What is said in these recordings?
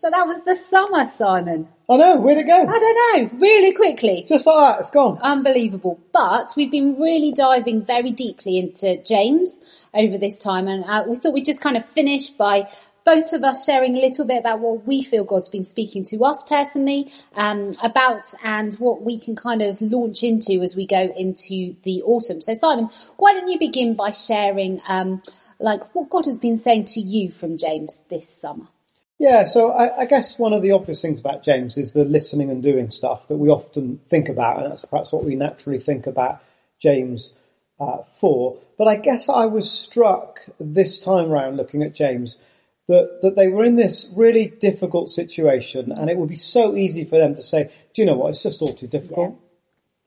So that was the summer, Simon. I know, where'd it go? I don't know, really quickly. Just like that, it's gone. Unbelievable. But we've been really diving very deeply into James over this time and uh, we thought we'd just kind of finish by both of us sharing a little bit about what we feel God's been speaking to us personally um, about and what we can kind of launch into as we go into the autumn. So Simon, why don't you begin by sharing um, like what God has been saying to you from James this summer? Yeah, so I, I, guess one of the obvious things about James is the listening and doing stuff that we often think about, and that's perhaps what we naturally think about James uh, for. But I guess I was struck this time round looking at James that, that they were in this really difficult situation, and it would be so easy for them to say, "Do you know what? It's just all too difficult." Yeah.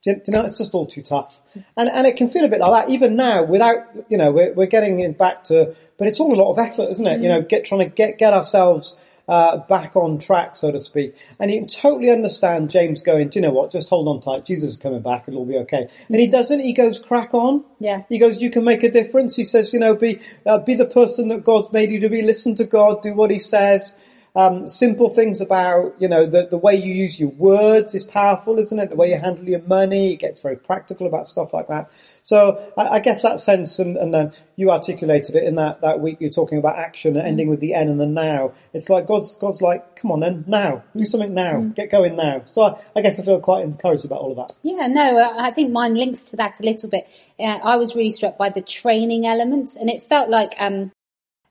Do you know, it's just all too tough. And, and it can feel a bit like that even now without, you know, we're, we're getting back to, but it's all a lot of effort, isn't it? Mm. You know, get, trying to get, get ourselves uh, back on track, so to speak. And you can totally understand James going, do you know what, just hold on tight, Jesus is coming back, it'll be okay. And he doesn't, he goes, crack on. Yeah. He goes, you can make a difference. He says, you know, be, uh, be the person that God's made you to be, listen to God, do what he says. Um, simple things about, you know, the, the way you use your words is powerful, isn't it? The way you handle your money, it gets very practical about stuff like that. So I, I guess that sense, and, and uh, you articulated it in that, that week you're talking about action and ending with the N and the now. It's like God's, God's like, come on then, now, do something now, mm. get going now. So I, I, guess I feel quite encouraged about all of that. Yeah, no, I think mine links to that a little bit. Uh, I was really struck by the training element and it felt like, um,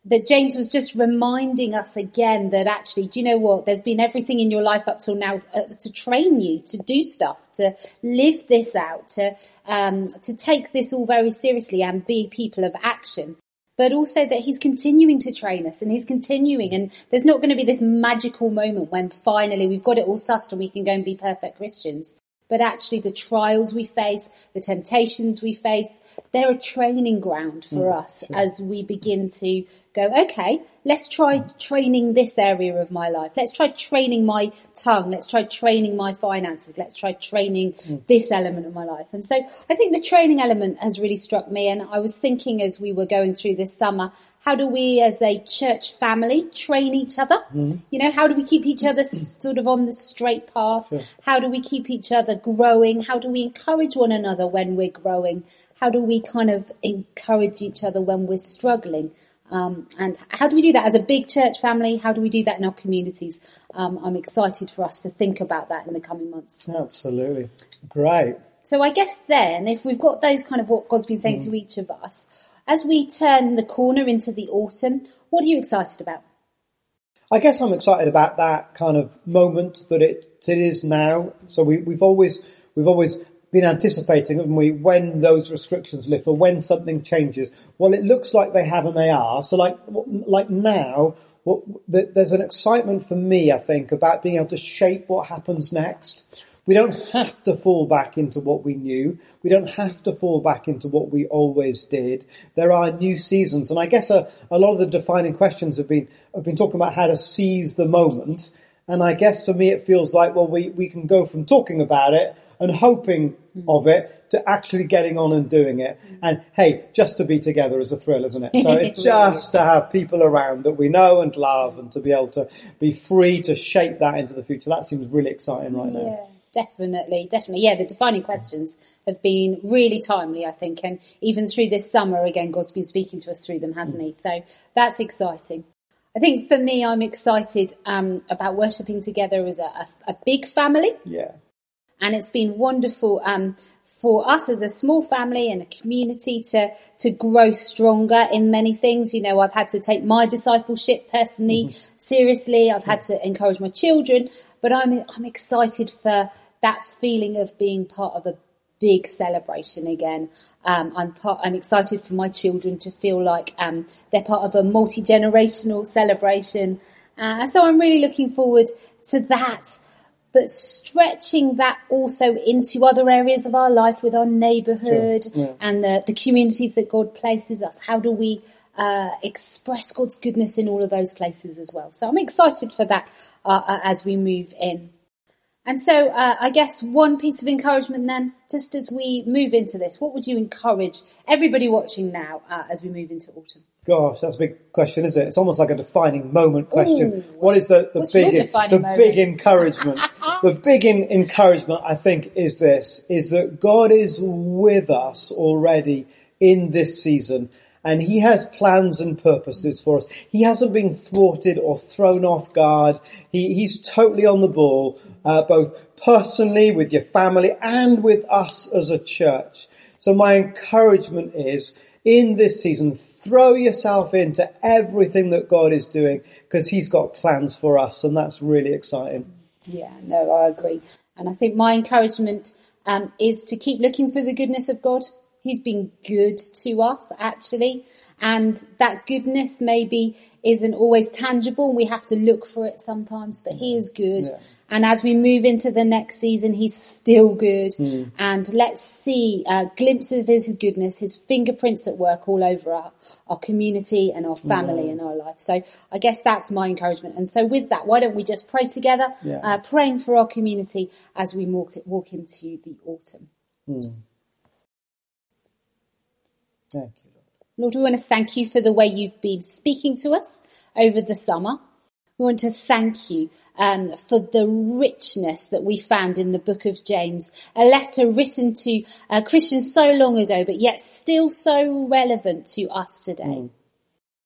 that James was just reminding us again that actually, do you know what? There's been everything in your life up till now uh, to train you to do stuff, to live this out, to um, to take this all very seriously and be people of action. But also that he's continuing to train us and he's continuing and there's not going to be this magical moment when finally we've got it all sussed and we can go and be perfect Christians but actually the trials we face, the temptations we face, they're a training ground for mm, us sure. as we begin to go, okay, let's try training this area of my life. Let's try training my tongue. Let's try training my finances. Let's try training mm. this element of my life. And so I think the training element has really struck me. And I was thinking as we were going through this summer, how do we as a church family train each other? Mm-hmm. You know, how do we keep each other sort of on the straight path? Sure. How do we keep each other growing? How do we encourage one another when we're growing? How do we kind of encourage each other when we're struggling? Um, and how do we do that as a big church family? How do we do that in our communities? Um, I'm excited for us to think about that in the coming months. Absolutely. Great. So I guess then, if we've got those kind of what God's been saying mm. to each of us, as we turn the corner into the autumn, what are you excited about? I guess I'm excited about that kind of moment that it, it is now. So we, we've always, we've always been anticipating, haven't we, when those restrictions lift or when something changes. Well, it looks like they have and they are. So like, like now, what, there's an excitement for me, I think, about being able to shape what happens next. We don't have to fall back into what we knew. We don't have to fall back into what we always did. There are new seasons. And I guess a, a lot of the defining questions have been, have been talking about how to seize the moment. And I guess for me, it feels like, well, we, we can go from talking about it and hoping. Of it to actually getting on and doing it. Mm. And hey, just to be together is a thrill, isn't it? So it's just to have people around that we know and love and to be able to be free to shape that into the future. That seems really exciting right now. Yeah. Definitely, definitely. Yeah, the defining questions have been really timely, I think. And even through this summer, again, God's been speaking to us through them, hasn't he? So that's exciting. I think for me, I'm excited um, about worshipping together as a, a, a, big family. Yeah. And it's been wonderful um, for us as a small family and a community to to grow stronger in many things. You know, I've had to take my discipleship personally mm-hmm. seriously. I've had to encourage my children, but I'm I'm excited for that feeling of being part of a big celebration again. Um, I'm part, I'm excited for my children to feel like um, they're part of a multi generational celebration, uh, so I'm really looking forward to that. But stretching that also into other areas of our life with our neighbourhood Sure, yeah. and the, the communities that God places us. How do we uh, express God's goodness in all of those places as well? So I'm excited for that uh, uh, as we move in. And so uh, I guess one piece of encouragement then, just as we move into this, what would you encourage everybody watching now uh, as we move into autumn? Gosh, that's a big question, is it? It's almost like a defining moment question. Ooh, what is the, the big, the moment? big encouragement? the big in, encouragement, I think, is this, is that God is with us already in this season. And he has plans and purposes for us. He hasn't been thwarted or thrown off guard. He, he's totally on the ball, uh, both personally with your family and with us as a church. So my encouragement is in this season, throw yourself into everything that God is doing because he's got plans for us and that's really exciting. Yeah, no, I agree. And I think my encouragement um, is to keep looking for the goodness of God. He's been good to us, actually. And that goodness maybe isn't always tangible. We have to look for it sometimes, but He is good. Yeah. And as we move into the next season, He's still good. And let's see uh, glimpses of His goodness, His fingerprints at work all over our, our community and our family and our life. So I guess that's my encouragement. And so with that, why don't we just pray together, Yeah. uh, praying for our community as we walk, walk into the autumn. Thank you. Lord, we want to thank you for the way you've been speaking to us over the summer. We want to thank you um, for the richness that we found in the book of James, a letter written to uh, Christians so long ago, but yet still so relevant to us today.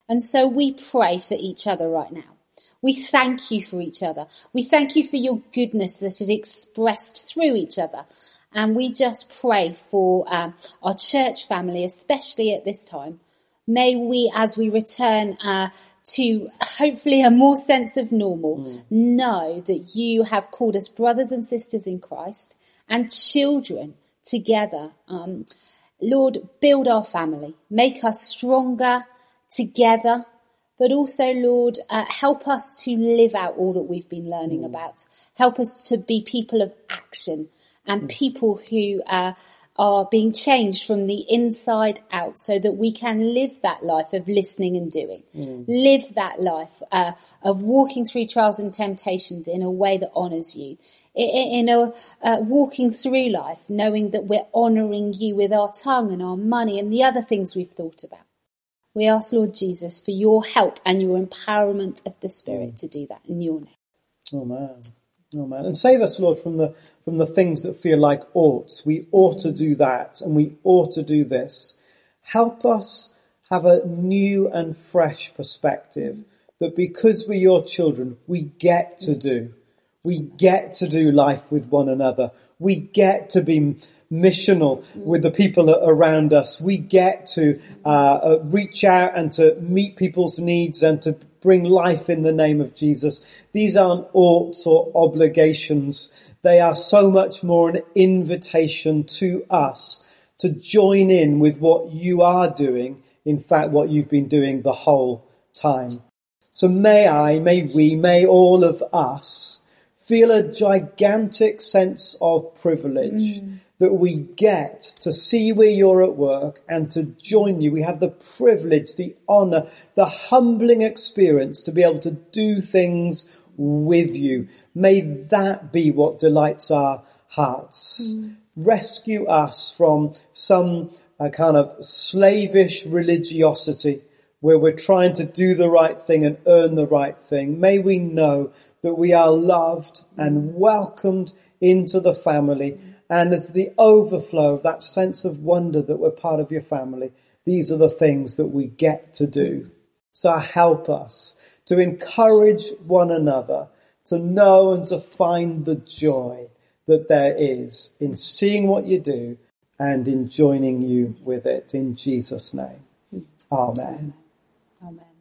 And so we pray for each other right now. We thank you for each other. We thank you for your goodness that is expressed through each other. And we just pray for um, our church family, especially at this time. May we, as we return uh, to hopefully a more sense of normal, know that you have called us brothers and sisters in Christ and children together. Um, Lord, build our family, make us stronger together, but also, Lord, uh, help us to live out all that we've been learning about. Help us to be people of action and people who uh, are being changed from the inside out so that we can live that life of listening and doing. Live that life uh, of walking through trials and temptations in a way that honours you. In a uh, walking through life, knowing that we're honouring you with our tongue and our money and the other things we've thought about. We ask, Lord Jesus, for your help and your empowerment of the Spirit to do that in your name. Oh man. Oh man. And save us, Lord, from the from the things that feel like oughts. We ought to do that and we ought to do this. Help us have a new and fresh perspective that because we're your children, we get to do. We get to do life with one another. We get to be missional with the people around us. We get to uh, uh, reach out and to meet people's needs and to bring life in the name of Jesus. These aren't oughts or obligations. They are so much more an invitation to us to join in with what you are doing. In fact, what you've been doing the whole time. So may I, may we, may all of us feel a gigantic sense of privilege mm. that we get to see where you're at work and to join you. We have the privilege, the honor, the humbling experience to be able to do things with you. May that be what delights our hearts. Rescue us from some uh, kind of slavish religiosity where we're trying to do the right thing and earn the right thing. May we know that we are loved and welcomed into the family. And as the overflow of that sense of wonder that we're part of your family, these are the things that we get to do. So help us to encourage one another to know and to find the joy that there is in seeing what you do and in joining you with it in Jesus' name. Amen. Amen.